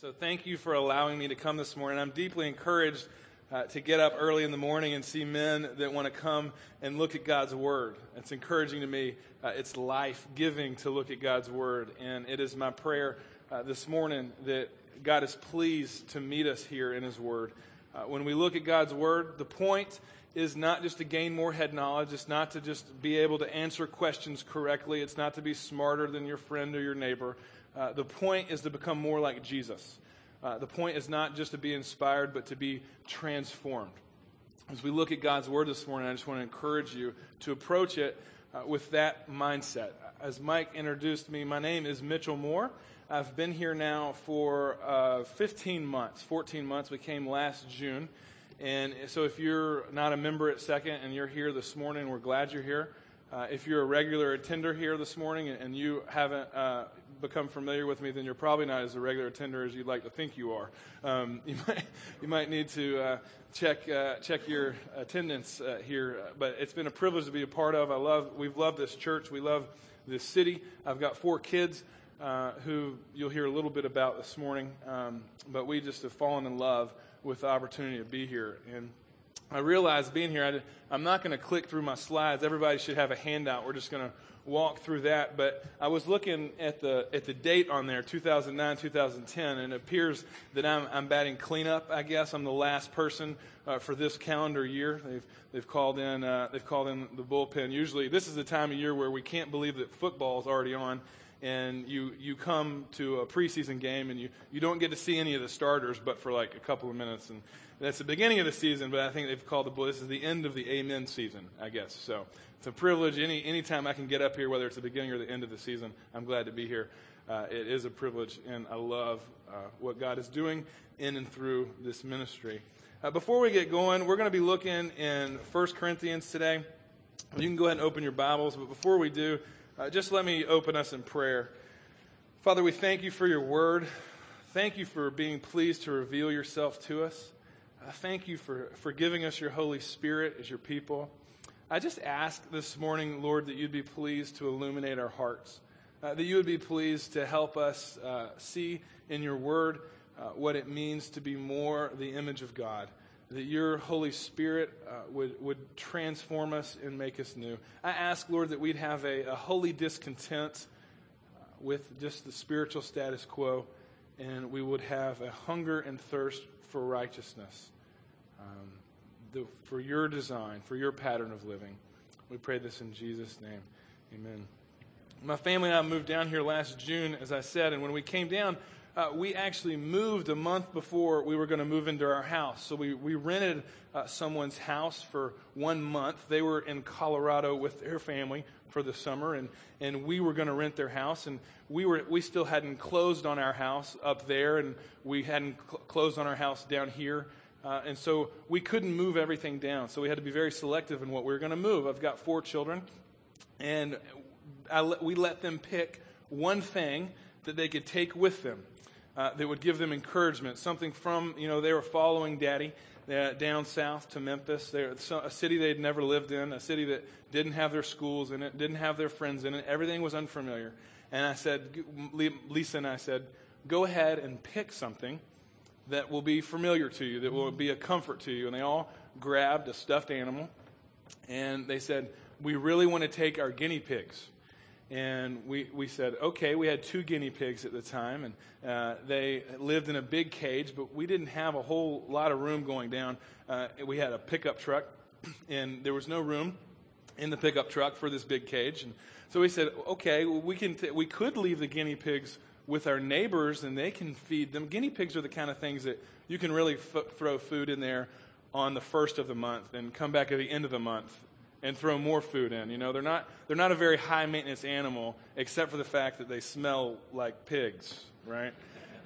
So thank you for allowing me to come this morning. I'm deeply encouraged uh, to get up early in the morning and see men that want to come and look at God's Word. It's encouraging to me. Uh, it's life giving to look at God's Word. And it is my prayer uh, this morning that God is pleased to meet us here in His Word. Uh, when we look at God's Word, the point is not just to gain more head knowledge. It's not to just be able to answer questions correctly. It's not to be smarter than your friend or your neighbor. Uh, the point is to become more like Jesus. Uh, the point is not just to be inspired, but to be transformed. As we look at God's Word this morning, I just want to encourage you to approach it uh, with that mindset. As Mike introduced me, my name is Mitchell Moore. I've been here now for uh, 15 months, 14 months. We came last June. And so if you're not a member at Second and you're here this morning, we're glad you're here. Uh, if you're a regular attender here this morning and, and you haven't uh, become familiar with me, then you're probably not as a regular attender as you'd like to think you are. Um, you, might, you might need to uh, check, uh, check your attendance uh, here. But it's been a privilege to be a part of. I love, we've loved this church. We love this city. I've got four kids uh, who you'll hear a little bit about this morning. Um, but we just have fallen in love with the opportunity to be here. And I realized being here, I, am not going to click through my slides. Everybody should have a handout. We're just going to walk through that. But I was looking at the at the date on there, 2009, 2010, and it appears that I'm, I'm batting cleanup. I guess I'm the last person uh, for this calendar year. They've they've called in uh, they've called in the bullpen. Usually, this is the time of year where we can't believe that football is already on and you, you come to a preseason game and you, you don't get to see any of the starters but for like a couple of minutes. And that's the beginning of the season, but I think they've called the this is the end of the amen season, I guess. So it's a privilege. Any anytime I can get up here, whether it's the beginning or the end of the season, I'm glad to be here. Uh, it is a privilege, and I love uh, what God is doing in and through this ministry. Uh, before we get going, we're going to be looking in 1 Corinthians today. You can go ahead and open your Bibles, but before we do, uh, just let me open us in prayer. Father, we thank you for your word. Thank you for being pleased to reveal yourself to us. Uh, thank you for, for giving us your Holy Spirit as your people. I just ask this morning, Lord, that you'd be pleased to illuminate our hearts, uh, that you would be pleased to help us uh, see in your word uh, what it means to be more the image of God that your Holy Spirit uh, would, would transform us and make us new. I ask, Lord, that we'd have a, a holy discontent uh, with just the spiritual status quo, and we would have a hunger and thirst for righteousness, um, the, for your design, for your pattern of living. We pray this in Jesus' name. Amen. My family and I moved down here last June, as I said, and when we came down, uh, we actually moved a month before we were going to move into our house. So we, we rented uh, someone's house for one month. They were in Colorado with their family for the summer, and, and we were going to rent their house. And we, were, we still hadn't closed on our house up there, and we hadn't cl- closed on our house down here. Uh, and so we couldn't move everything down. So we had to be very selective in what we were going to move. I've got four children, and we let them pick one thing that they could take with them uh, that would give them encouragement, something from, you know, they were following daddy uh, down south to Memphis. They're a city they'd never lived in, a city that didn't have their schools in it, didn't have their friends in it. Everything was unfamiliar. And I said, Lisa and I said, go ahead and pick something that will be familiar to you, that will be a comfort to you. And they all grabbed a stuffed animal and they said, we really want to take our guinea pigs. And we, we said, okay, we had two guinea pigs at the time, and uh, they lived in a big cage, but we didn't have a whole lot of room going down. Uh, we had a pickup truck, and there was no room in the pickup truck for this big cage. And so we said, okay, we, can t- we could leave the guinea pigs with our neighbors, and they can feed them. Guinea pigs are the kind of things that you can really f- throw food in there on the first of the month and come back at the end of the month and throw more food in. You know, they're not, they're not a very high maintenance animal, except for the fact that they smell like pigs, right?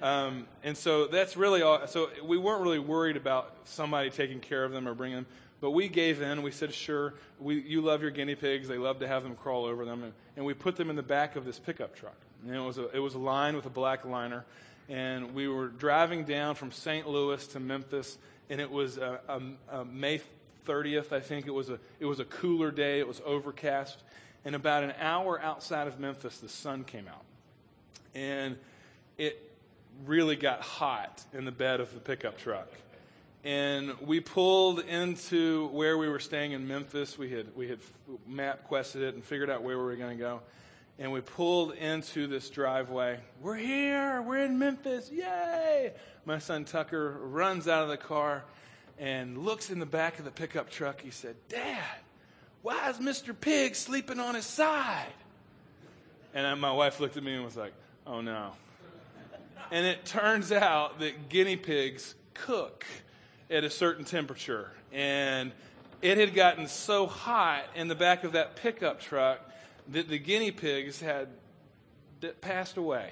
Um, and so that's really all. So we weren't really worried about somebody taking care of them or bringing them. But we gave in. We said, sure, we, you love your guinea pigs. They love to have them crawl over them. And, and we put them in the back of this pickup truck. And it was a, it was a line with a black liner. And we were driving down from St. Louis to Memphis. And it was a, a, a May 30th, I think. It was a, it was a cooler day. It was overcast. And about an hour outside of Memphis, the sun came out. And it, really got hot in the bed of the pickup truck. And we pulled into where we were staying in Memphis. We had, we had map quested it and figured out where we were going to go. And we pulled into this driveway. We're here. We're in Memphis. Yay. My son Tucker runs out of the car and looks in the back of the pickup truck. He said, Dad, why is Mr. Pig sleeping on his side? And my wife looked at me and was like, Oh no. And it turns out that guinea pigs cook at a certain temperature. And it had gotten so hot in the back of that pickup truck that the guinea pigs had passed away.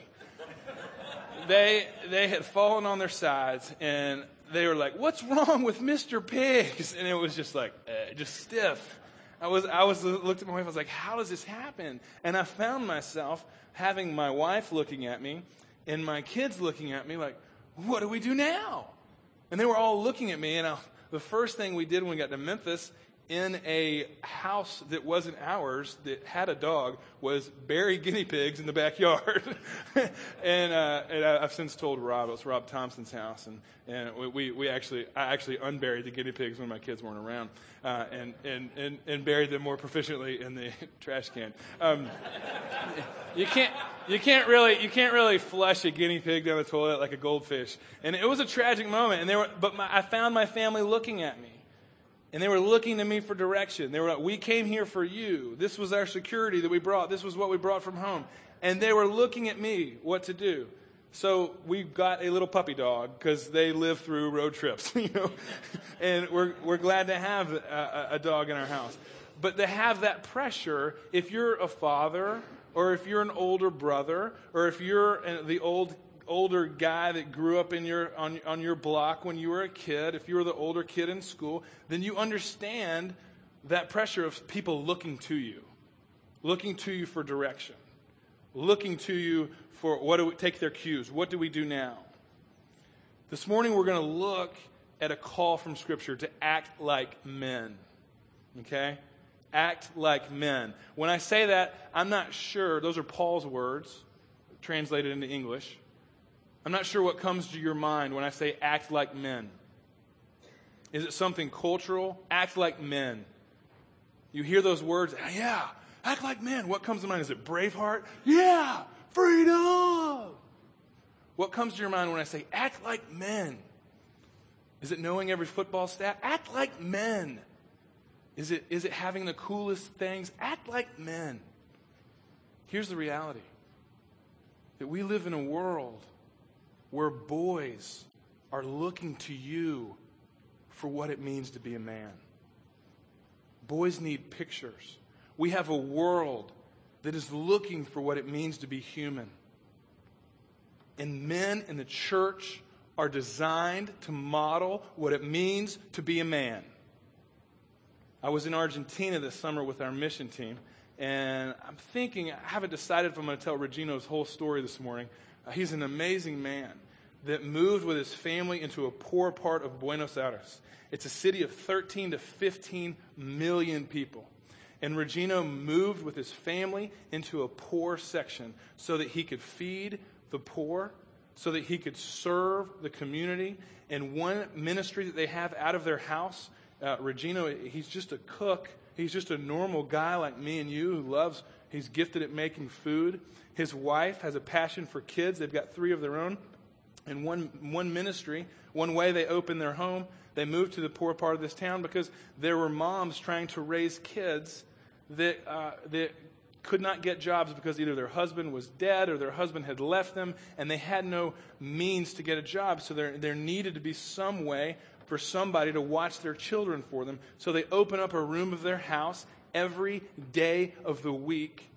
they, they had fallen on their sides and they were like, "What's wrong with Mr. Pigs?" And it was just like, uh, just stiff. I was, I was looked at my wife. I was like, "How does this happen?" And I found myself having my wife looking at me and my kids looking at me, like, "What do we do now?" And they were all looking at me. And I, the first thing we did when we got to Memphis in a house that wasn't ours that had a dog was bury guinea pigs in the backyard. and, uh, and I, have since told Rob, it was Rob Thompson's house. And, and we, we actually, I actually unburied the guinea pigs when my kids weren't around uh, and, and, and, and buried them more proficiently in the trash can. Um, you can't, you can't really, you can't really flush a guinea pig down the toilet like a goldfish. And it was a tragic moment. And they were, but my, I found my family looking at me. And they were looking to me for direction. They were like, We came here for you. This was our security that we brought. This was what we brought from home. And they were looking at me what to do. So we got a little puppy dog because they live through road trips, you know, and we're, we're glad to have a, a dog in our house. But to have that pressure, if you're a father or if you're an older brother or if you're uh, the old older guy that grew up in your, on, on your block when you were a kid, if you were the older kid in school, then you understand that pressure of people looking to you, looking to you for direction, looking to you for what do we take their cues? What do we do now? This morning we're going to look at a call from Scripture to act like men. Okay? Act like men. When I say that, I'm not sure, those are Paul's words translated into English. I'm not sure what comes to your mind when I say act like men. Is it something cultural? Act like men. You hear those words, yeah, act like men. What comes to mind? Is it Braveheart? Yeah, freedom. What comes to your mind when I say act like men? Is it knowing every football stat? Act like men. Is it, is it having the coolest things? Act like men. Here's the reality that we live in a world where boys are looking to you for what it means to be a man. Boys need pictures. We have a world that is looking for what it means to be human. And men in the church are designed to model what it means to be a man. I was in Argentina this summer with our mission team, and I'm thinking, I haven't decided if I'm going to tell Regino's whole story this morning, uh, he's an amazing man that moved with his family into a poor part of Buenos Aires. It's a city of 13 to 15 million people. And Regino moved with his family into a poor section so that he could feed the poor, so that he could serve the community. And one ministry that they have out of their house, uh, Regino, he's just a cook. He's just a normal guy like me and you who loves, he's gifted at making food. His wife has a passion for kids. They've got three of their own. And one, one ministry, one way they opened their home, they moved to the poor part of this town because there were moms trying to raise kids that, uh, that could not get jobs because either their husband was dead or their husband had left them and they had no means to get a job. So there, there needed to be some way for somebody to watch their children for them. So they open up a room of their house every day of the week,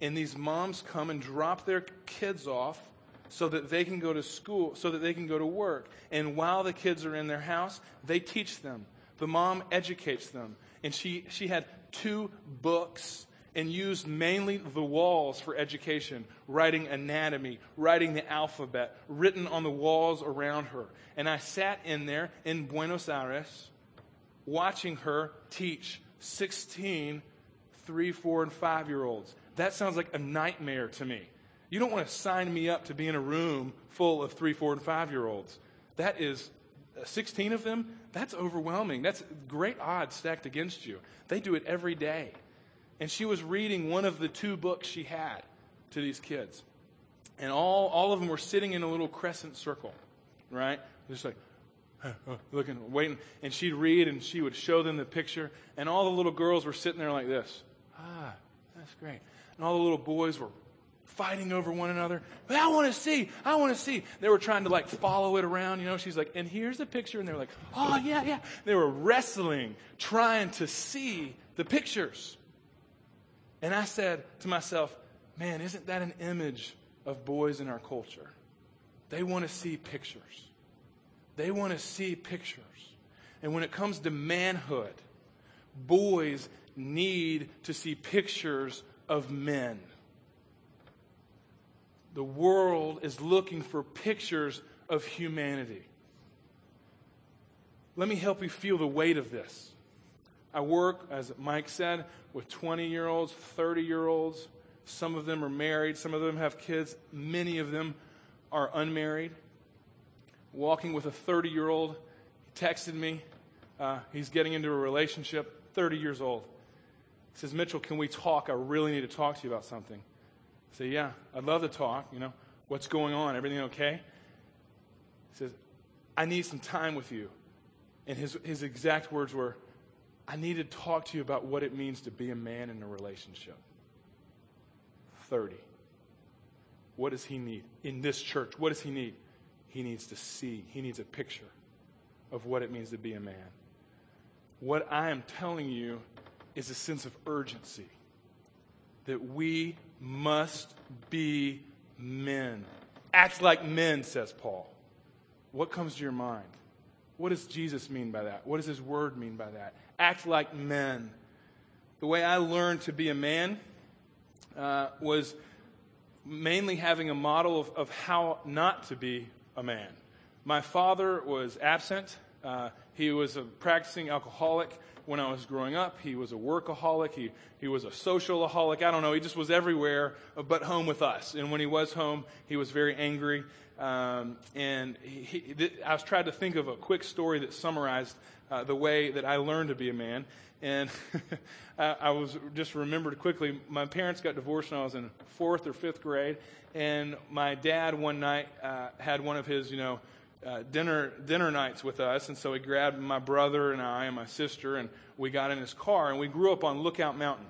and these moms come and drop their kids off so that they can go to school, so that they can go to work. And while the kids are in their house, they teach them. The mom educates them. And she, she had two books and used mainly the walls for education, writing anatomy, writing the alphabet, written on the walls around her. And I sat in there in Buenos Aires watching her teach 16 three, four, and five year olds. That sounds like a nightmare to me. You don't want to sign me up to be in a room full of three, four, and five year olds. That is uh, 16 of them. That's overwhelming. That's great odds stacked against you. They do it every day. And she was reading one of the two books she had to these kids. And all, all of them were sitting in a little crescent circle, right? Just like, looking, waiting. And she'd read and she would show them the picture. And all the little girls were sitting there like this. Ah, that's great. And all the little boys were fighting over one another. But I want to see. I want to see. They were trying to like follow it around. You know, she's like, and here's the picture. And they're like, oh, yeah, yeah. They were wrestling, trying to see the pictures. And I said to myself, man, isn't that an image of boys in our culture? They want to see pictures. They want to see pictures. And when it comes to manhood, boys need to see pictures of men. The world is looking for pictures of humanity. Let me help you feel the weight of this. I work, as Mike said, with 20 year olds, 30 year olds. Some of them are married, some of them have kids, many of them are unmarried. Walking with a 30 year old, he texted me. Uh, he's getting into a relationship, 30 years old. He says, Mitchell, can we talk? I really need to talk to you about something. I say, Yeah, I'd love to talk. You know, what's going on? Everything okay? He says, I need some time with you. And his, his exact words were, I need to talk to you about what it means to be a man in a relationship. 30. What does he need in this church? What does he need? He needs to see, he needs a picture of what it means to be a man. What I am telling you is a sense of urgency that we must be men. Act like men, says Paul. What comes to your mind? What does Jesus mean by that? What does his word mean by that? Act like men. The way I learned to be a man uh, was mainly having a model of, of how not to be a man. My father was absent. Uh, he was a practicing alcoholic when I was growing up. He was a workaholic. He, he was a socialaholic. I don't know. He just was everywhere but home with us. And when he was home, he was very angry. Um, and he, he, I was trying to think of a quick story that summarized uh, the way that I learned to be a man. And I, I was just remembered quickly. My parents got divorced when I was in fourth or fifth grade, and my dad one night uh, had one of his, you know, uh, dinner dinner nights with us, and so he grabbed my brother and I and my sister, and we got in his car, and we grew up on Lookout Mountain,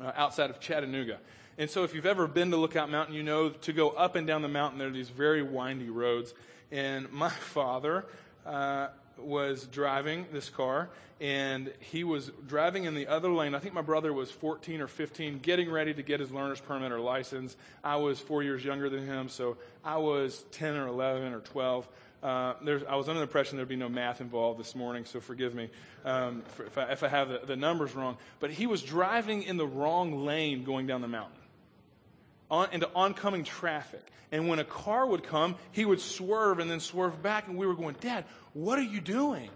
uh, outside of Chattanooga. And so, if you've ever been to Lookout Mountain, you know to go up and down the mountain there are these very windy roads. And my father uh, was driving this car, and he was driving in the other lane. I think my brother was 14 or 15, getting ready to get his learner's permit or license. I was four years younger than him, so I was 10 or 11 or 12. Uh, I was under the impression there'd be no math involved this morning, so forgive me um, for, if, I, if, I, have the, the, numbers wrong. But he was driving in the wrong lane going down the mountain on, into oncoming traffic. And when a car would come, he would swerve and then swerve back. And we were going, Dad, what are you doing?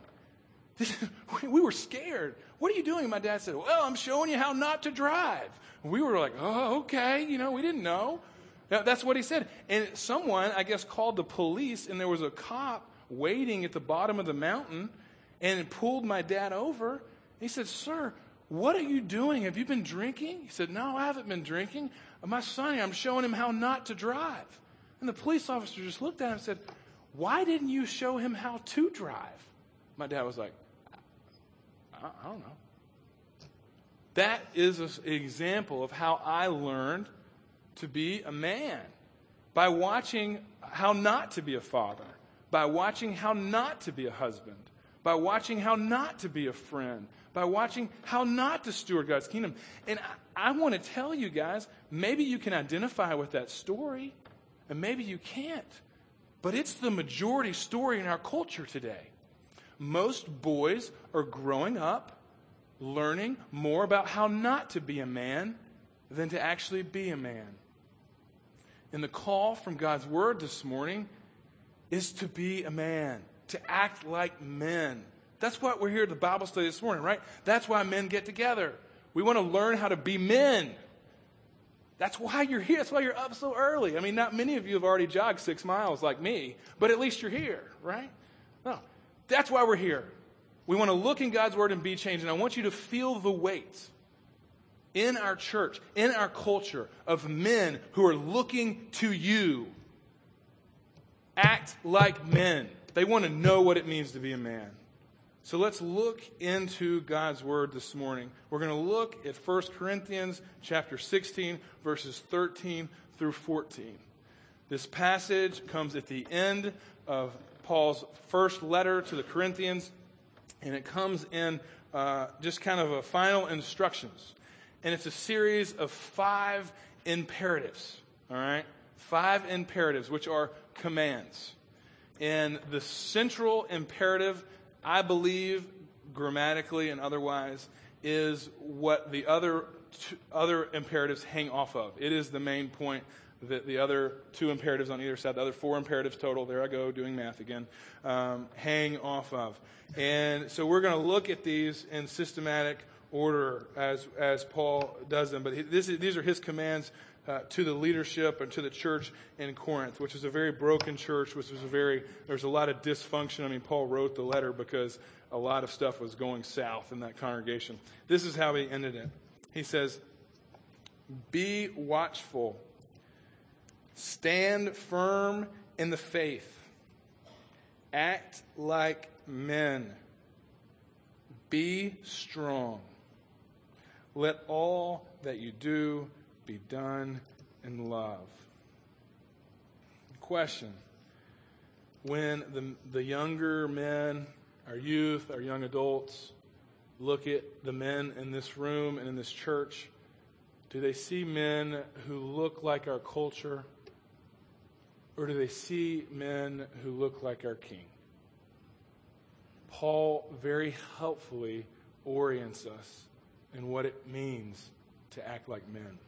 we were scared. What are you doing? My dad said, Well, I'm showing you how not to drive. we were like, Oh, okay. You know, we didn't know. That's what he said. And someone, I guess, called the police, and there was a cop waiting at the bottom of the mountain and pulled my dad over. He said, Sir, what are you doing? Have you been drinking? He said, No, I haven't been drinking. My son, I'm showing him how not to drive. And the police officer just looked at him and said, Why didn't you show him how to drive? My dad was like, I, I don't know. That is an example of how I learned to be a man by watching how not to be a father, by watching how not to be a husband, by watching how not to be a friend, by watching how not to steward God's kingdom. And I, I want to tell you guys, maybe you can identify with that story, and maybe you can't. But it's the majority story in our culture today. Most boys are growing up learning more about how not to be a man than to actually be a man. And the call from God's word this morning is to be a man, to act like men. That's what we're here at the Bible study this morning, right? That's why men get together. We want to learn how to be men. That's why you're here. That's why you're up so early. I mean, not many of you have already jogged six miles like me, but at least you're here, right? No. That's why we're here. We want to look in God's Word and be changed. And I want you to feel the weight in our church, in our culture, of men who are looking to you. Act like men. They want to know what it means to be a man. So let's look into God's word this morning. We're going to look at 1 Corinthians chapter 16 verses 13 through 14. This passage comes at the end of Paul's first letter to the Corinthians, and it comes in uh, just kind of a final instructions. And it's a series of five imperatives, all right? Five imperatives, which are commands. And the central imperative I believe, grammatically and otherwise, is what the other, other imperatives hang off of. It is the main point that the other two imperatives on either side, the other four imperatives total, there I go doing math again, um, hang off of. And so we're going to look at these in systematic order as, as Paul does them. But this, these are his commands uh, to the leadership and to the church in Corinth, which is a very broken church, which was a very, there's a lot of dysfunction. I mean, Paul wrote the letter because a lot of stuff was going south in that congregation. This is how he ended it. He says, Be watchful, stand firm in the faith, act like men, be strong. Let all that you do be done in love. Question When the, the younger men, our youth, our young adults, look at the men in this room and in this church, do they see men who look like our culture? Or do they see men who look like our king? Paul very helpfully orients us in what it means to act like men.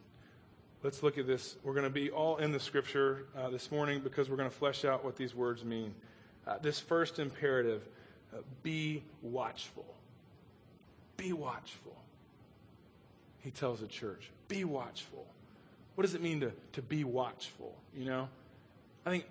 Let's look at this. We're going to be all in the scripture uh, this morning because we're going to flesh out what these words mean. Uh, this first imperative uh, be watchful. Be watchful. He tells the church, be watchful. What does it mean to, to be watchful? You know? I think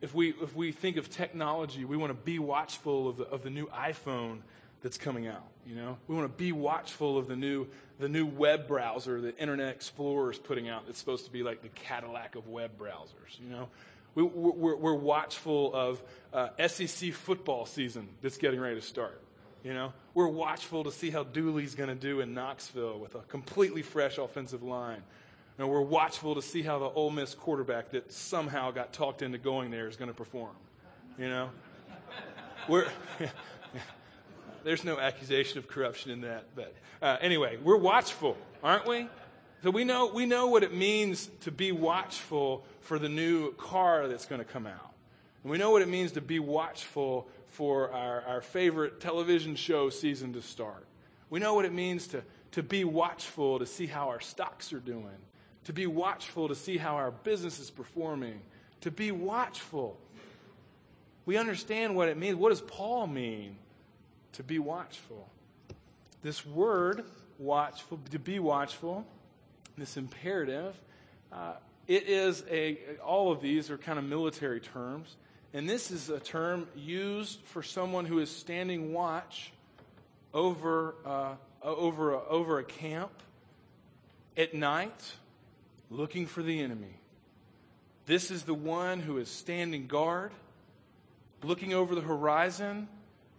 if we, if we think of technology, we want to be watchful of the, of the new iPhone that's coming out. You know, we want to be watchful of the new the new web browser that Internet Explorer is putting out. That's supposed to be like the Cadillac of web browsers. You know, we, we're, we're watchful of uh, SEC football season that's getting ready to start. You know, we're watchful to see how Dooley's going to do in Knoxville with a completely fresh offensive line. And we're watchful to see how the Ole Miss quarterback that somehow got talked into going there is going to perform. You know, we're there's no accusation of corruption in that. But uh, anyway, we're watchful, aren't we? So we know, we know what it means to be watchful for the new car that's going to come out. And we know what it means to be watchful for our, our favorite television show season to start. We know what it means to, to be watchful to see how our stocks are doing, to be watchful to see how our business is performing, to be watchful. We understand what it means. What does Paul mean to be watchful. This word, watchful, to be watchful, this imperative, uh, it is a, all of these are kind of military terms. And this is a term used for someone who is standing watch over, uh, over, a, over a camp at night looking for the enemy. This is the one who is standing guard, looking over the horizon,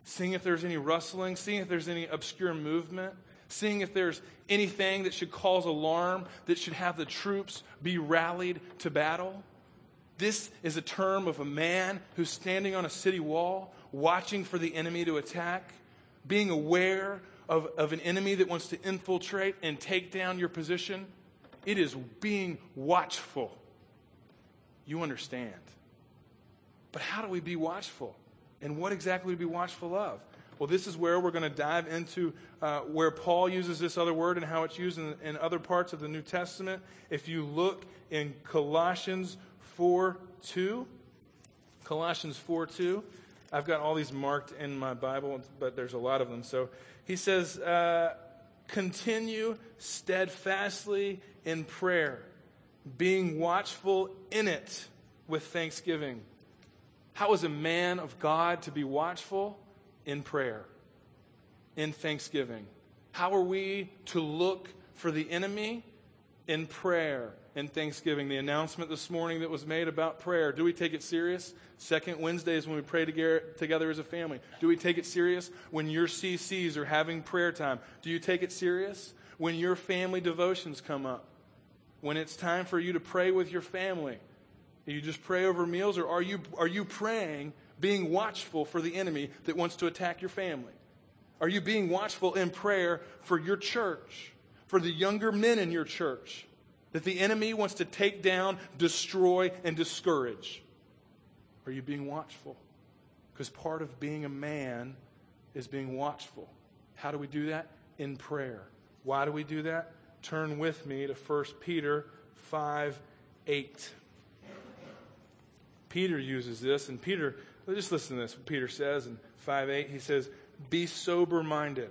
seeing if there's any rustling, seeing if there's any obscure movement, seeing if there's anything that should cause alarm, that should have the troops be rallied to battle. This is a term of a man who's standing on a city wall, watching for the enemy to attack, being aware of, of an enemy that wants to infiltrate and take down your position. It is being watchful. You understand. But how do we be watchful? And what exactly to be watchful of? Well, this is where we're going to dive into uh, where Paul uses this other word and how it's used in, in other parts of the New Testament. If you look in Colossians 4 2, Colossians 4 2, I've got all these marked in my Bible, but there's a lot of them. So he says, uh, continue steadfastly in prayer, being watchful in it with thanksgiving. How is a man of God to be watchful? In prayer, in thanksgiving. How are we to look for the enemy? In prayer and thanksgiving. The announcement this morning that was made about prayer. Do we take it serious? Second Wednesday is when we pray together as a family. Do we take it serious? When your CCs are having prayer time, do you take it serious? When your family devotions come up, when it's time for you to pray with your family, you just pray over meals, or are you, are you praying, being watchful for the enemy that wants to attack your family? Are you being watchful in prayer for your church, for the younger men in your church that the enemy wants to take down, destroy, and discourage? Are you being watchful? Because part of being a man is being watchful. How do we do that? In prayer. Why do we do that? Turn with me to 1 Peter 5 8. Peter uses this, and Peter, just listen to this. What Peter says in 5 8, he says, Be sober minded,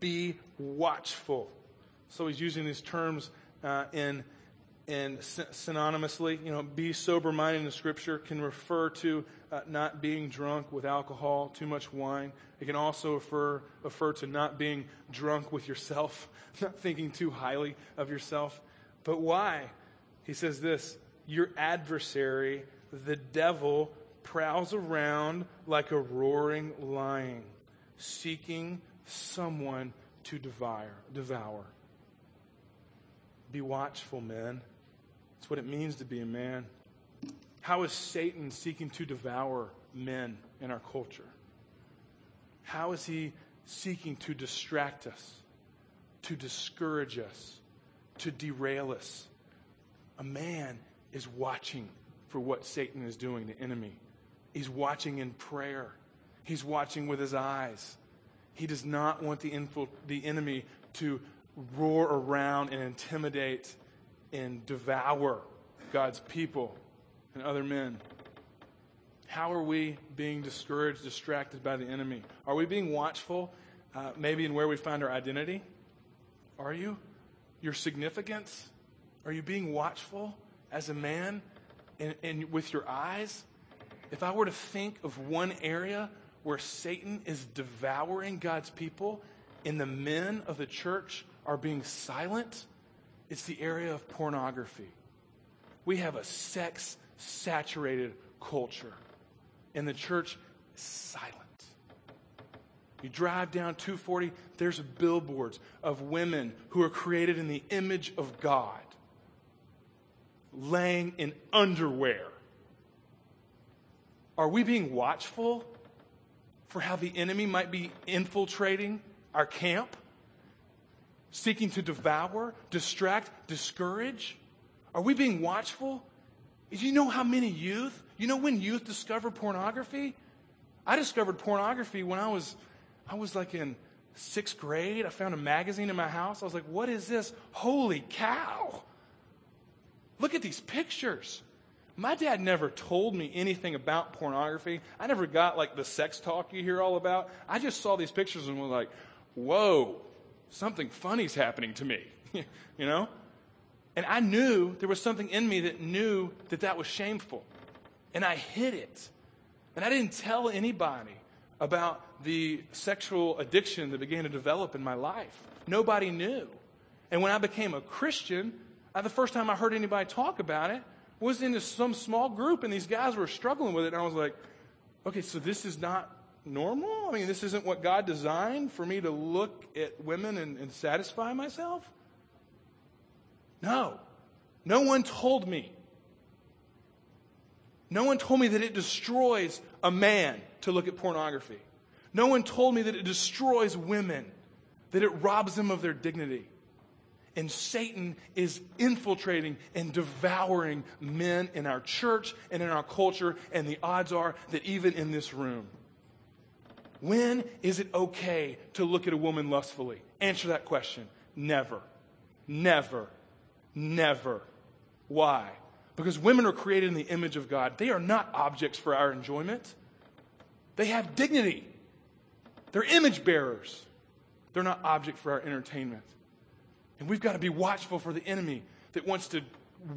be watchful. So he's using these terms uh, in, in synonymously. You know, be sober minded in the scripture can refer to uh, not being drunk with alcohol, too much wine. It can also refer, refer to not being drunk with yourself, not thinking too highly of yourself. But why? He says this your adversary, the devil, prowls around like a roaring lion, seeking someone to devour. devour. Be watchful, men. That's what it means to be a man. How is Satan seeking to devour men in our culture? How is he seeking to distract us, to discourage us, to derail us? A man is watching for what Satan is doing, the enemy. He's watching in prayer, he's watching with his eyes. He does not want the, the enemy to roar around and intimidate and devour God's people and other men. How are we being discouraged, distracted by the enemy? Are we being watchful, uh, maybe in where we find our identity? Are you? Your significance? Are you being watchful as a man and, and with your eyes? If I were to think of one area where Satan is devouring God's people and the men of the church are being silent, it's the area of pornography. We have a sex saturated culture, and the church is silent. You drive down 240, there's billboards of women who are created in the image of God laying in underwear. Are we being watchful for how the enemy might be infiltrating our camp? Seeking to devour, distract, discourage? Are we being watchful? Do you know how many youth, you know when youth discover pornography? I discovered pornography when I was, I was like in sixth grade. I found a magazine in my house. I was like, what is this? Holy cow. Look at these pictures. My dad never told me anything about pornography. I never got like the sex talk you hear all about. I just saw these pictures and was like, whoa, something funny's happening to me, you know? And I knew there was something in me that knew that that was shameful. And I hid it. And I didn't tell anybody about the sexual addiction that began to develop in my life. Nobody knew. And when I became a Christian, I, the first time I heard anybody talk about it was in some small group, and these guys were struggling with it. And I was like, okay, so this is not normal? I mean, this isn't what God designed for me to look at women and, and satisfy myself? No. No one told me. No one told me that it destroys a man to look at pornography. No one told me that it destroys women, that it robs them of their dignity. And Satan is infiltrating and devouring men in our church and in our culture, and the odds are that even in this room. When is it okay to look at a woman lustfully? Answer that question. Never. Never. Never. Why? Because women are created in the image of God. They are not objects for our enjoyment, they have dignity. They're image bearers. They're not object for our entertainment. And we've got to be watchful for the enemy that wants to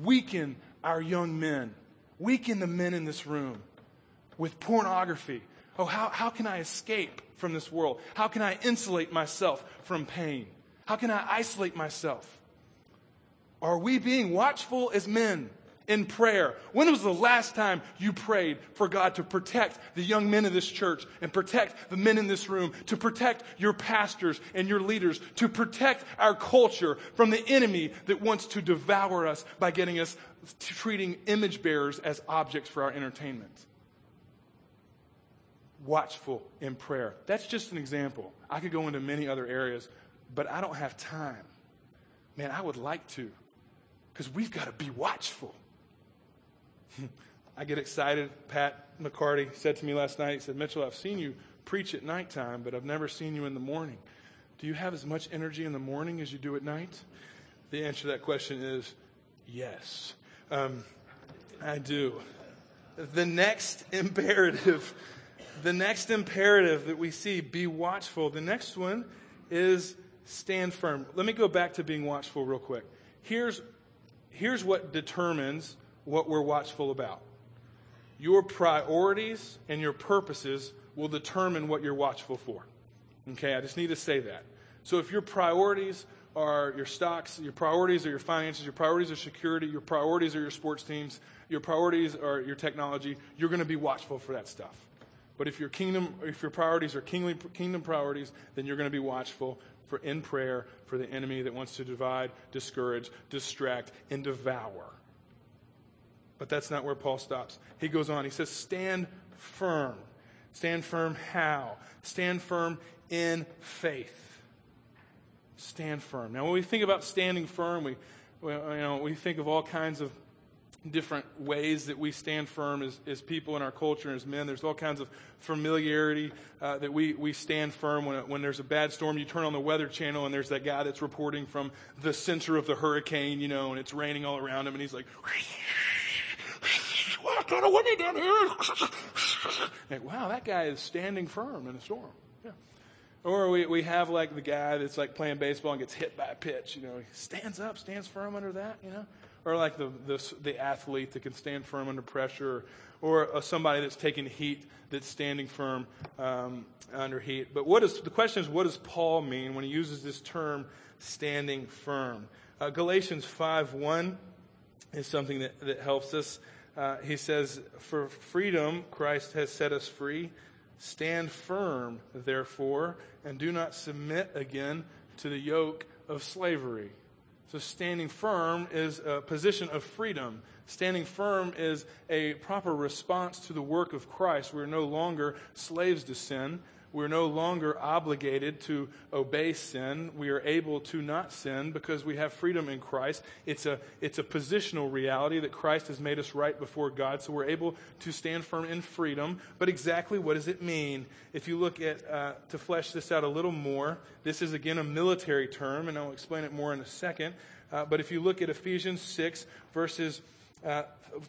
weaken our young men, weaken the men in this room with pornography. Oh, how, how can I escape from this world? How can I insulate myself from pain? How can I isolate myself? Are we being watchful as men in prayer? When was the last time you prayed for God to protect the young men of this church and protect the men in this room, to protect your pastors and your leaders, to protect our culture from the enemy that wants to devour us by getting us treating image bearers as objects for our entertainment? Watchful in prayer. That's just an example. I could go into many other areas, but I don't have time. Man, I would like to because we've got to be watchful. I get excited. Pat McCarty said to me last night, he said, Mitchell, I've seen you preach at nighttime, but I've never seen you in the morning. Do you have as much energy in the morning as you do at night? The answer to that question is yes. Um, I do. The next imperative, the next imperative that we see, be watchful. The next one is stand firm. Let me go back to being watchful real quick. Here's here's what determines what we're watchful about. Your priorities and your purposes will determine what you're watchful for. Okay, I just need to say that. So if your priorities are your stocks, your priorities are your finances, your priorities are security, your priorities are your sports teams, your priorities are your technology, you're going to be watchful for that stuff. But if your kingdom, if your priorities are kingly, kingdom priorities, then you're going to be watchful for in prayer for the enemy that wants to divide, discourage, distract, and devour. But that's not where Paul stops. He goes on. He says, Stand firm. Stand firm how? Stand firm in faith. Stand firm. Now, when we think about standing firm, we, we, you know, we think of all kinds of different ways that we stand firm as, as people in our culture and as men. There's all kinds of familiarity uh, that we, we stand firm when, when there's a bad storm. You turn on the Weather Channel and there's that guy that's reporting from the center of the hurricane, you know, and it's raining all around him, and he's like, what kind of windy down here? like, wow, that guy is standing firm in a storm. Yeah. Or we, we have like the guy that's like playing baseball and gets hit by a pitch, you know, he stands up, stands firm under that, you know or like the, the, the, athlete that can stand firm under pressure, or, or somebody that's taking heat that's standing firm um, under heat. But what is, the question is, what does Paul mean when he uses this term, standing firm? Uh, Galatians 5 1 is something that, that helps us. Uh, he says, For freedom, Christ has set us free. Stand firm, therefore, and do not submit again to the yoke of slavery. So, standing firm is a position of freedom. Standing firm is a proper response to the work of Christ. We're no longer slaves to sin. We're no longer obligated to obey sin. We are able to not sin because we have freedom in Christ. It's a, it's a positional reality that Christ has made us right before God, so we're able to stand firm in freedom. But exactly what does it mean? If you look at, uh, to flesh this out a little more, this is again a military term, and I'll explain it more in a second. Uh, but if you look at Ephesians 6, verses uh,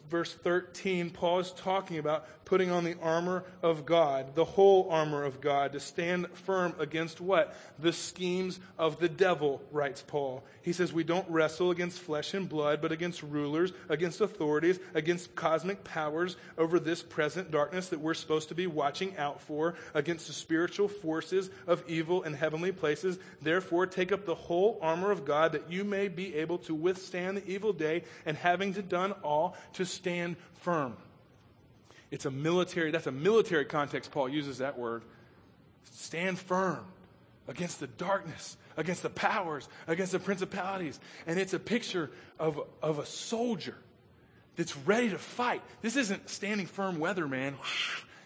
verse 13, Paul is talking about putting on the armor of God, the whole armor of God, to stand firm against what? The schemes of the devil, writes Paul. He says, We don't wrestle against flesh and blood, but against rulers, against authorities, against cosmic powers over this present darkness that we're supposed to be watching out for, against the spiritual forces of evil in heavenly places. Therefore, take up the whole armor of God that you may be able to withstand the evil day, and having done all, to stand firm. It's a military, that's a military context, Paul uses that word. Stand firm against the darkness, against the powers, against the principalities. And it's a picture of, of a soldier that's ready to fight. This isn't standing firm weather, man.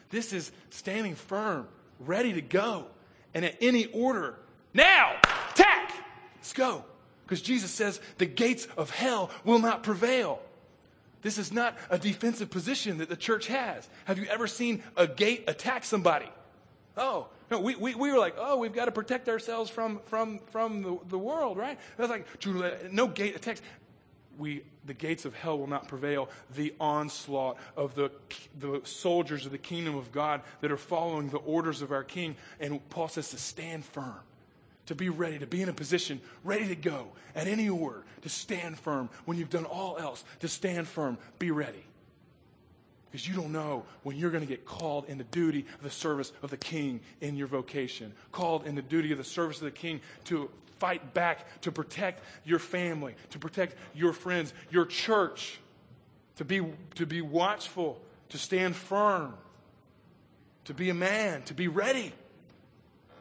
This is standing firm, ready to go. And at any order, now, attack! Let's go. Because Jesus says the gates of hell will not prevail. This is not a defensive position that the church has. Have you ever seen a gate attack somebody? Oh, no, we, we, we were like, oh, we've got to protect ourselves from, from, from the, the world, right? That's like, no gate attacks. We, the gates of hell will not prevail. The onslaught of the, the soldiers of the kingdom of God that are following the orders of our king. And Paul says to stand firm to be ready, to be in a position, ready to go at any order, to stand firm. When you've done all else, to stand firm, be ready. Because you don't know when you're going to get called in the duty of the service of the king in your vocation, called in the duty of the service of the king to fight back, to protect your family, to protect your friends, your church, to be, to be watchful, to stand firm, to be a man, to be ready.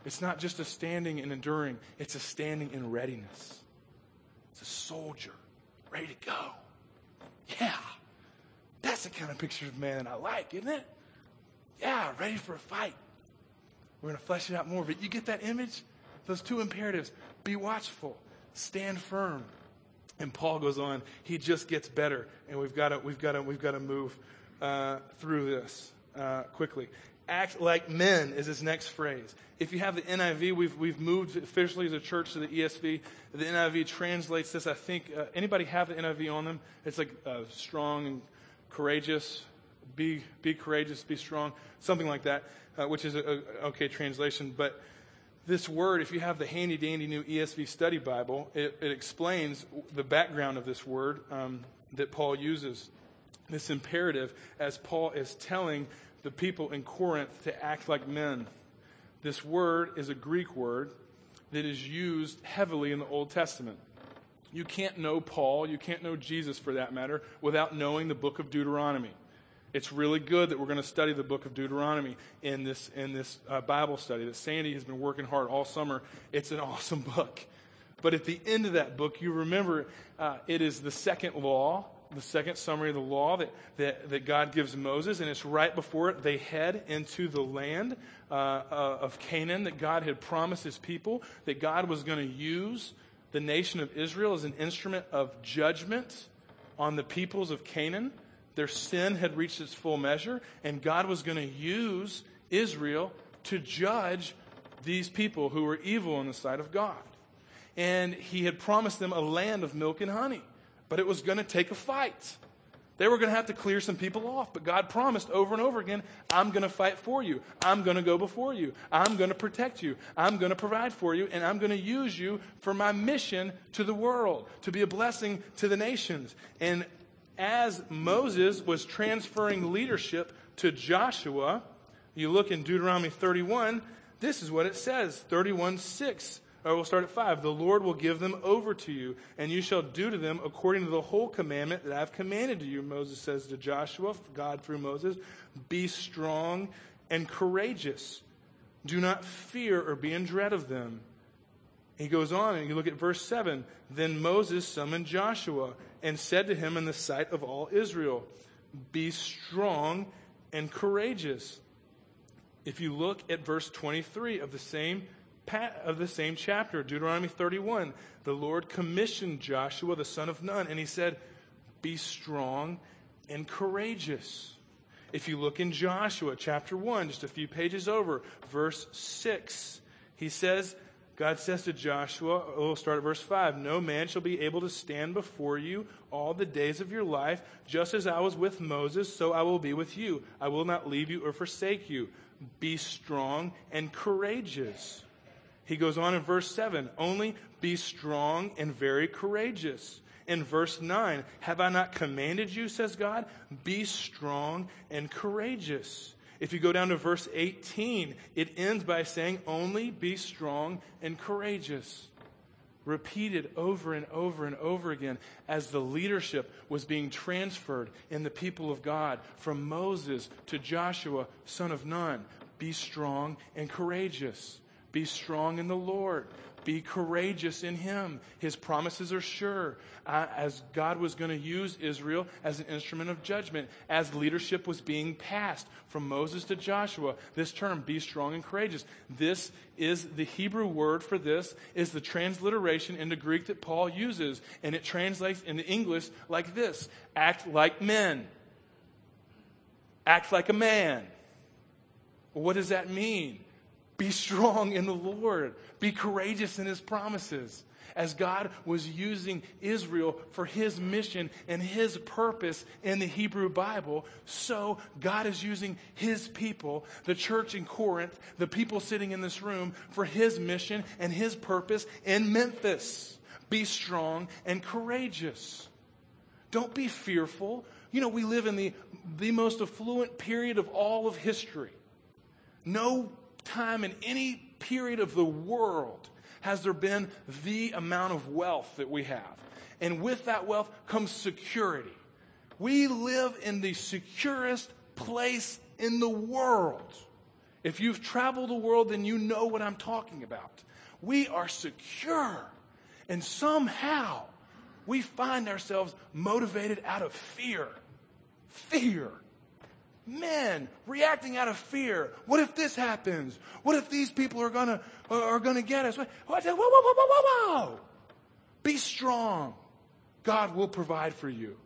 It's not just a standing and enduring, it's a standing in readiness. It's a soldier ready to go. Yeah. That's the kind of picture of man I like, isn't it? Yeah, ready for a fight. We're going to flesh it out more, but you get that image? Those two imperatives be watchful, stand firm. And Paul goes on, he just gets better, and we've got to, we've got to, we've got to move uh, through this uh, quickly. Act like men is his next phrase. If you have the NIV, we've, we've moved officially as a church to the ESV. The NIV translates this, I think, uh, anybody have the NIV on them? It's like uh, strong and courageous, be, be courageous, be strong, something like that, uh, which is a, okay translation. But this word, if you have the handy dandy new ESV study Bible, it, it explains the background of this word um, that Paul uses. This imperative, as Paul is telling the people in Corinth to act like men. This word is a Greek word that is used heavily in the Old Testament. You can't know Paul, you can't know Jesus for that matter, without knowing the book of Deuteronomy. It's really good that we're going to study the book of Deuteronomy in this, in this uh, Bible study that Sandy has been working hard all summer. It's an awesome book. But at the end of that book, you remember uh, it is the second law, the second summary of the law that, that, that God gives Moses, and it's right before it they head into the land uh, of Canaan that God had promised his people, that God was going to use the nation of Israel as an instrument of judgment on the peoples of Canaan. Their sin had reached its full measure, and God was going to use Israel to judge these people who were evil in the sight of God. And He had promised them a land of milk and honey, but it was going to take a fight. They were going to have to clear some people off, but God promised over and over again, I'm going to fight for you. I'm going to go before you. I'm going to protect you. I'm going to provide for you, and I'm going to use you for my mission to the world, to be a blessing to the nations. And as Moses was transferring leadership to Joshua, you look in Deuteronomy 31, this is what it says 31 6. Or we'll start at 5. The Lord will give them over to you, and you shall do to them according to the whole commandment that I've commanded to you. Moses says to Joshua, God through Moses, Be strong and courageous. Do not fear or be in dread of them. He goes on, and you look at verse 7. Then Moses summoned Joshua and said to him in the sight of all Israel, Be strong and courageous. If you look at verse 23 of the same of the same chapter, Deuteronomy 31, the Lord commissioned Joshua, the son of Nun, and he said, Be strong and courageous. If you look in Joshua chapter 1, just a few pages over, verse 6, he says, God says to Joshua, oh, we'll start at verse 5 No man shall be able to stand before you all the days of your life. Just as I was with Moses, so I will be with you. I will not leave you or forsake you. Be strong and courageous. He goes on in verse 7 only be strong and very courageous. In verse 9, have I not commanded you, says God? Be strong and courageous. If you go down to verse 18, it ends by saying, only be strong and courageous. Repeated over and over and over again as the leadership was being transferred in the people of God from Moses to Joshua, son of Nun. Be strong and courageous. Be strong in the Lord. Be courageous in Him. His promises are sure. Uh, as God was going to use Israel as an instrument of judgment, as leadership was being passed from Moses to Joshua, this term, be strong and courageous, this is the Hebrew word for this, is the transliteration into Greek that Paul uses. And it translates into English like this act like men, act like a man. What does that mean? Be strong in the Lord. Be courageous in his promises. As God was using Israel for his mission and his purpose in the Hebrew Bible, so God is using his people, the church in Corinth, the people sitting in this room, for his mission and his purpose in Memphis. Be strong and courageous. Don't be fearful. You know, we live in the, the most affluent period of all of history. No time in any period of the world has there been the amount of wealth that we have. And with that wealth comes security. We live in the securest place in the world. If you've traveled the world, then you know what I'm talking about. We are secure. And somehow we find ourselves motivated out of fear. Fear men reacting out of fear. What if this happens? What if these people are gonna are gonna get us? Whoa, whoa, whoa, whoa, whoa, whoa! Be strong. God will provide for you.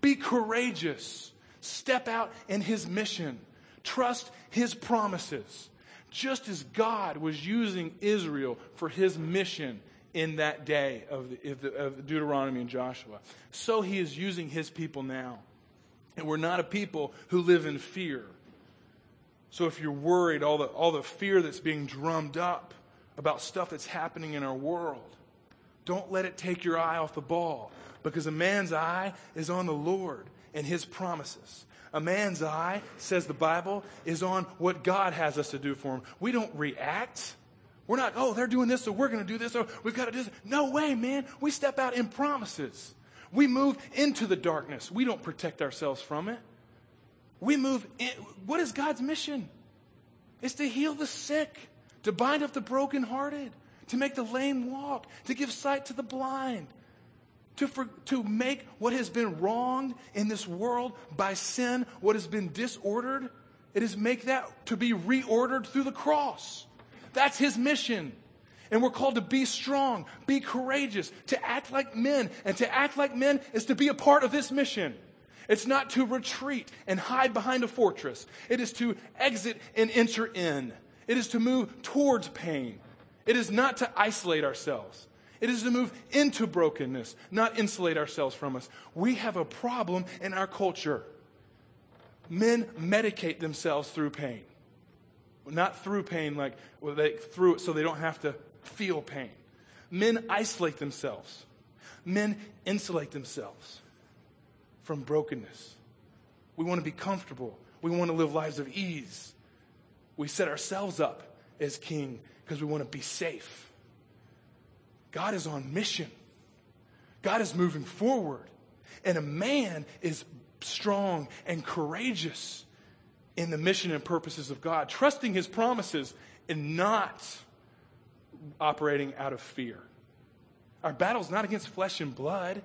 Be courageous. Step out in His mission. Trust His promises. Just as God was using Israel for His mission in that day of, the, of Deuteronomy and Joshua, so He is using His people now. And we're not a people who live in fear. So if you're worried, all the, all the fear that's being drummed up about stuff that's happening in our world, don't let it take your eye off the ball because a man's eye is on the Lord and his promises. A man's eye, says the Bible, is on what God has us to do for him. We don't react. We're not, oh, they're doing this, so we're going to do this, or we've got to do this. No way, man. We step out in promises. We move into the darkness. We don't protect ourselves from it. We move in. What is God's mission? It's to heal the sick, to bind up the brokenhearted, to make the lame walk, to give sight to the blind, to, for, to make what has been wronged in this world by sin, what has been disordered, it is make that to be reordered through the cross. That's his mission. And we're called to be strong, be courageous, to act like men. And to act like men is to be a part of this mission. It's not to retreat and hide behind a fortress. It is to exit and enter in. It is to move towards pain. It is not to isolate ourselves. It is to move into brokenness, not insulate ourselves from us. We have a problem in our culture. Men medicate themselves through pain. Not through pain, like well, they through it so they don't have to feel pain. Men isolate themselves. Men insulate themselves from brokenness. We want to be comfortable. We want to live lives of ease. We set ourselves up as king because we want to be safe. God is on mission. God is moving forward. And a man is strong and courageous in the mission and purposes of God, trusting his promises and not operating out of fear. Our battle's not against flesh and blood.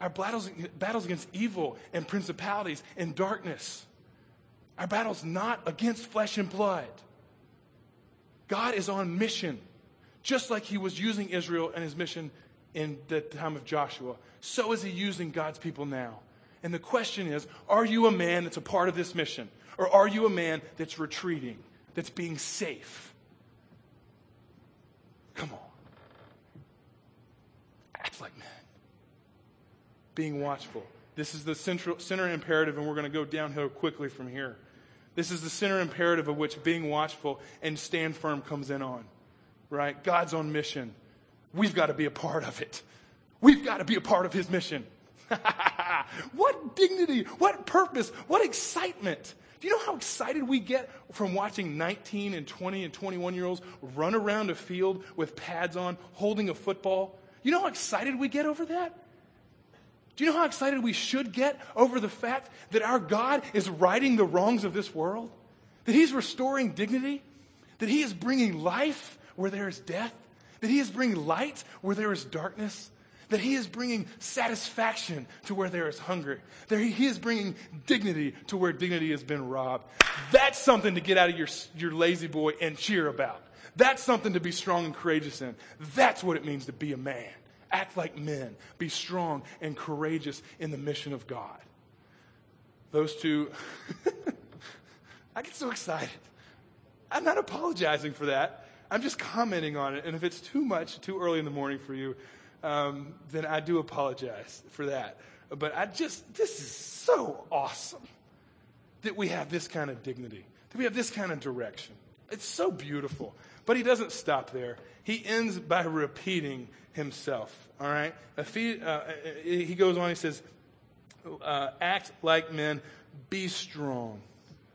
Our battle's, battle's against evil and principalities and darkness. Our battle's not against flesh and blood. God is on mission, just like he was using Israel and his mission in the time of Joshua. So is he using God's people now. And the question is are you a man that's a part of this mission? Or are you a man that's retreating, that's being safe? Come on. Act like men. Being watchful. This is the central, center imperative, and we're going to go downhill quickly from here. This is the center imperative of which being watchful and stand firm comes in on. Right? God's on mission. We've got to be a part of it. We've got to be a part of his mission. what dignity, what purpose, what excitement do you know how excited we get from watching 19 and 20 and 21 year olds run around a field with pads on, holding a football? You know how excited we get over that? Do you know how excited we should get over the fact that our God is righting the wrongs of this world? That He's restoring dignity? That He is bringing life where there is death? That He is bringing light where there is darkness? That He is bringing satisfaction to where there is hunger, that He is bringing dignity to where dignity has been robbed. That's something to get out of your, your La-Z-Boy and cheer about. That's something to be strong and courageous in. That's what it means to be a man. Act like men. Be strong and courageous in the mission of God. Those two, I get so excited. I'm not apologizing for that. I'm just commenting on it. And if it's too much, too early in the morning for you, um, then I do apologize for that. But I just, this is so awesome that we have this kind of dignity, that we have this kind of direction. It's so beautiful. But he doesn't stop there. He ends by repeating himself. All right? Uh, he goes on, he says, uh, act like men, be strong.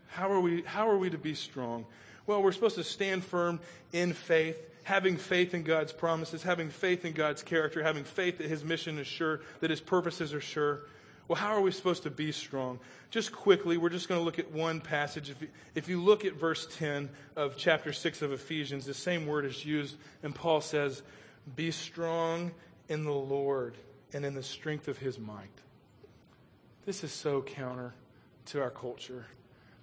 How are, we, how are we to be strong? Well, we're supposed to stand firm in faith, having faith in God's promises, having faith in God's character, having faith that his mission is sure, that his purposes are sure. Well, how are we supposed to be strong? Just quickly, we're just going to look at one passage. If you, if you look at verse 10 of chapter 6 of Ephesians, the same word is used, and Paul says, Be strong in the Lord and in the strength of his might. This is so counter to our culture.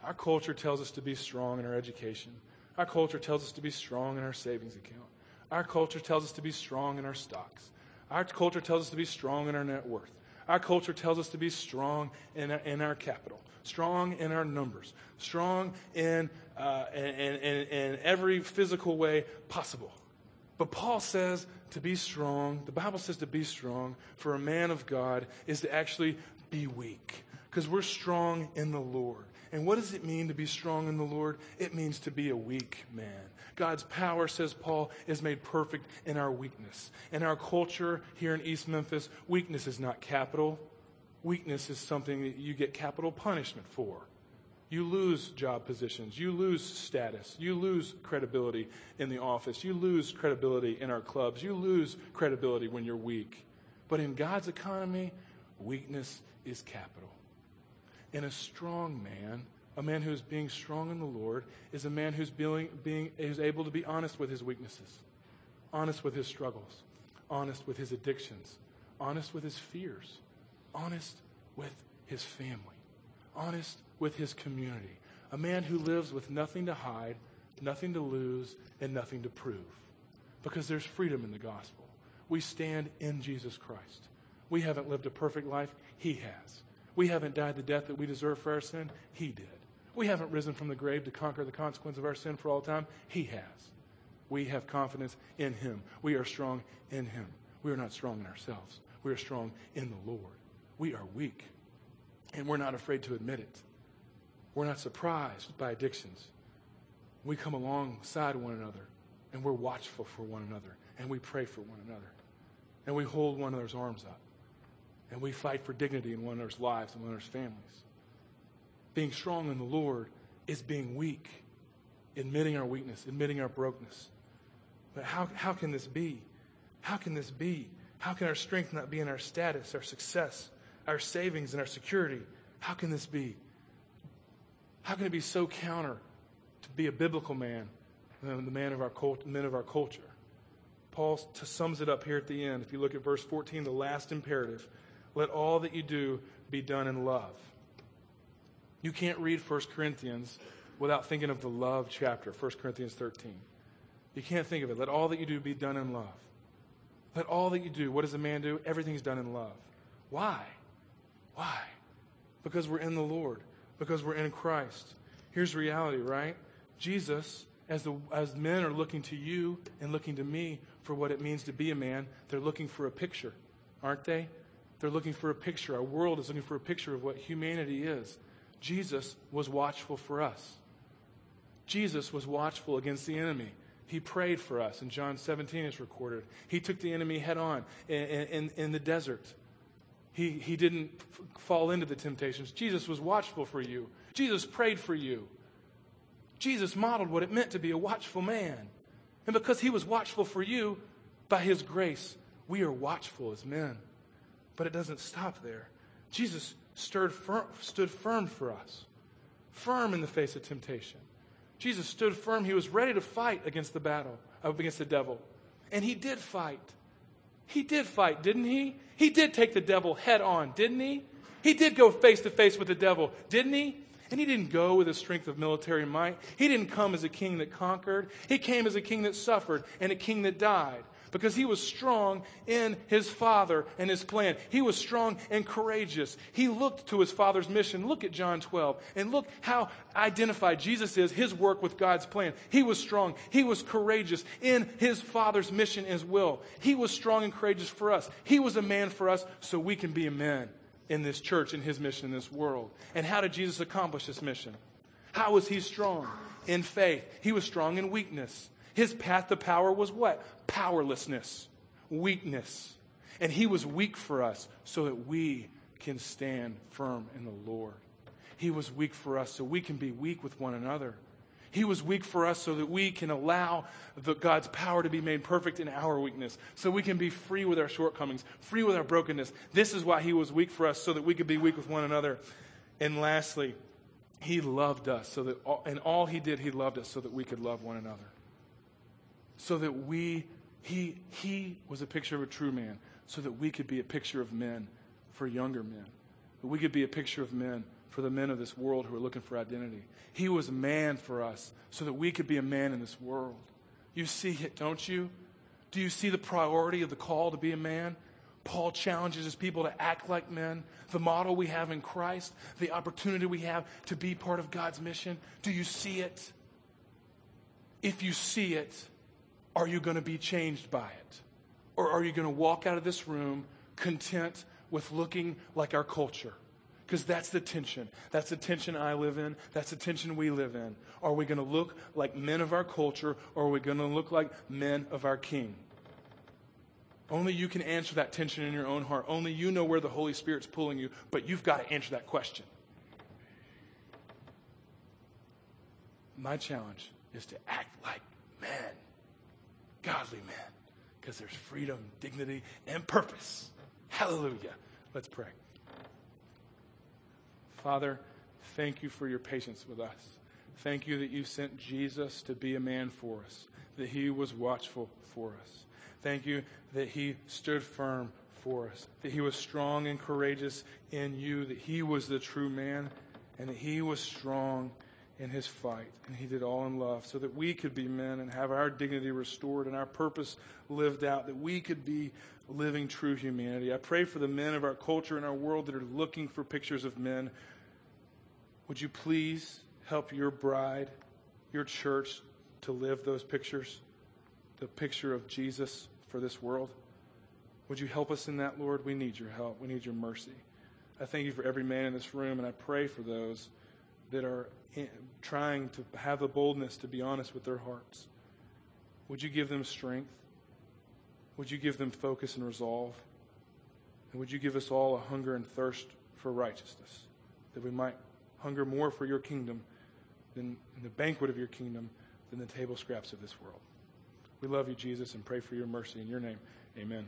Our culture tells us to be strong in our education. Our culture tells us to be strong in our savings account. Our culture tells us to be strong in our stocks. Our culture tells us to be strong in our net worth. Our culture tells us to be strong in our, in our capital, strong in our numbers, strong in, uh, in, in, in every physical way possible. But Paul says to be strong, the Bible says to be strong for a man of God is to actually be weak because we're strong in the Lord. And what does it mean to be strong in the Lord? It means to be a weak man. God's power, says Paul, is made perfect in our weakness. In our culture here in East Memphis, weakness is not capital. Weakness is something that you get capital punishment for. You lose job positions. You lose status. You lose credibility in the office. You lose credibility in our clubs. You lose credibility when you're weak. But in God's economy, weakness is capital. And a strong man, a man who is being strong in the Lord, is a man who's being, being who's able to be honest with his weaknesses, honest with his struggles, honest with his addictions, honest with his fears, honest with his family, honest with his community. A man who lives with nothing to hide, nothing to lose, and nothing to prove. Because there's freedom in the gospel. We stand in Jesus Christ. We haven't lived a perfect life, he has. We haven't died the death that we deserve for our sin. He did. We haven't risen from the grave to conquer the consequence of our sin for all time. He has. We have confidence in Him. We are strong in Him. We are not strong in ourselves. We are strong in the Lord. We are weak, and we're not afraid to admit it. We're not surprised by addictions. We come alongside one another, and we're watchful for one another, and we pray for one another, and we hold one another's arms up. And we fight for dignity in one another's lives and one another's families. Being strong in the Lord is being weak, admitting our weakness, admitting our brokenness. But how, how can this be? How can this be? How can our strength not be in our status, our success, our savings, and our security? How can this be? How can it be so counter to be a biblical man than the man of our cult, men of our culture? Paul sums it up here at the end. If you look at verse 14, the last imperative let all that you do be done in love. You can't read 1 Corinthians without thinking of the love chapter, 1 Corinthians 13. You can't think of it. Let all that you do be done in love. Let all that you do, what does a man do? Everything's done in love. Why? Why? Because we're in the Lord, because we're in Christ. Here's reality, right? Jesus, as, the, as men are looking to you and looking to me for what it means to be a man, they're looking for a picture, aren't they? They're looking for a picture. Our world is looking for a picture of what humanity is. Jesus was watchful for us. Jesus was watchful against the enemy. He prayed for us. In John 17, it's recorded. He took the enemy head on in, in, in the desert. He, he didn't f- fall into the temptations. Jesus was watchful for you. Jesus prayed for you. Jesus modeled what it meant to be a watchful man. And because he was watchful for you, by his grace, we are watchful as men. But it doesn't stop there. Jesus stood firm for us, firm in the face of temptation. Jesus stood firm. He was ready to fight against the battle, uh, against the devil. And he did fight. He did fight, didn't he? He did take the devil head on, didn't he? He did go face to face with the devil, didn't he? And he didn't go with the strength of military might. He didn't come as a king that conquered. He came as a king that suffered and a king that died. Because he was strong in his father and his plan. He was strong and courageous. He looked to his father's mission. Look at John 12 and look how identified Jesus is, his work with God's plan. He was strong. He was courageous in his father's mission as well. He was strong and courageous for us. He was a man for us so we can be a man in this church, in his mission in this world. And how did Jesus accomplish this mission? How was he strong? In faith. He was strong in weakness. His path to power was what? Powerlessness, weakness. And he was weak for us so that we can stand firm in the Lord. He was weak for us so we can be weak with one another. He was weak for us so that we can allow the, God's power to be made perfect in our weakness, so we can be free with our shortcomings, free with our brokenness. This is why He was weak for us, so that we could be weak with one another. And lastly, He loved us, so that all, in all He did, He loved us so that we could love one another. So that we, He, He was a picture of a true man, so that we could be a picture of men for younger men, that we could be a picture of men for the men of this world who are looking for identity. He was a man for us so that we could be a man in this world. You see it, don't you? Do you see the priority of the call to be a man? Paul challenges his people to act like men. The model we have in Christ, the opportunity we have to be part of God's mission. Do you see it? If you see it, are you going to be changed by it? Or are you going to walk out of this room content with looking like our culture? Because that's the tension. That's the tension I live in. That's the tension we live in. Are we going to look like men of our culture or are we going to look like men of our king? Only you can answer that tension in your own heart. Only you know where the Holy Spirit's pulling you, but you've got to answer that question. My challenge is to act like men, godly men, because there's freedom, dignity, and purpose. Hallelujah. Let's pray. Father, thank you for your patience with us. Thank you that you sent Jesus to be a man for us, that he was watchful for us. Thank you that he stood firm for us, that he was strong and courageous in you, that he was the true man, and that he was strong in his fight, and he did all in love, so that we could be men and have our dignity restored and our purpose lived out, that we could be living true humanity. I pray for the men of our culture and our world that are looking for pictures of men would you please help your bride, your church, to live those pictures, the picture of Jesus for this world? Would you help us in that, Lord? We need your help. We need your mercy. I thank you for every man in this room, and I pray for those that are trying to have the boldness to be honest with their hearts. Would you give them strength? Would you give them focus and resolve? And would you give us all a hunger and thirst for righteousness, that we might hunger more for your kingdom than the banquet of your kingdom than the table scraps of this world. We love you, Jesus, and pray for your mercy. In your name, amen.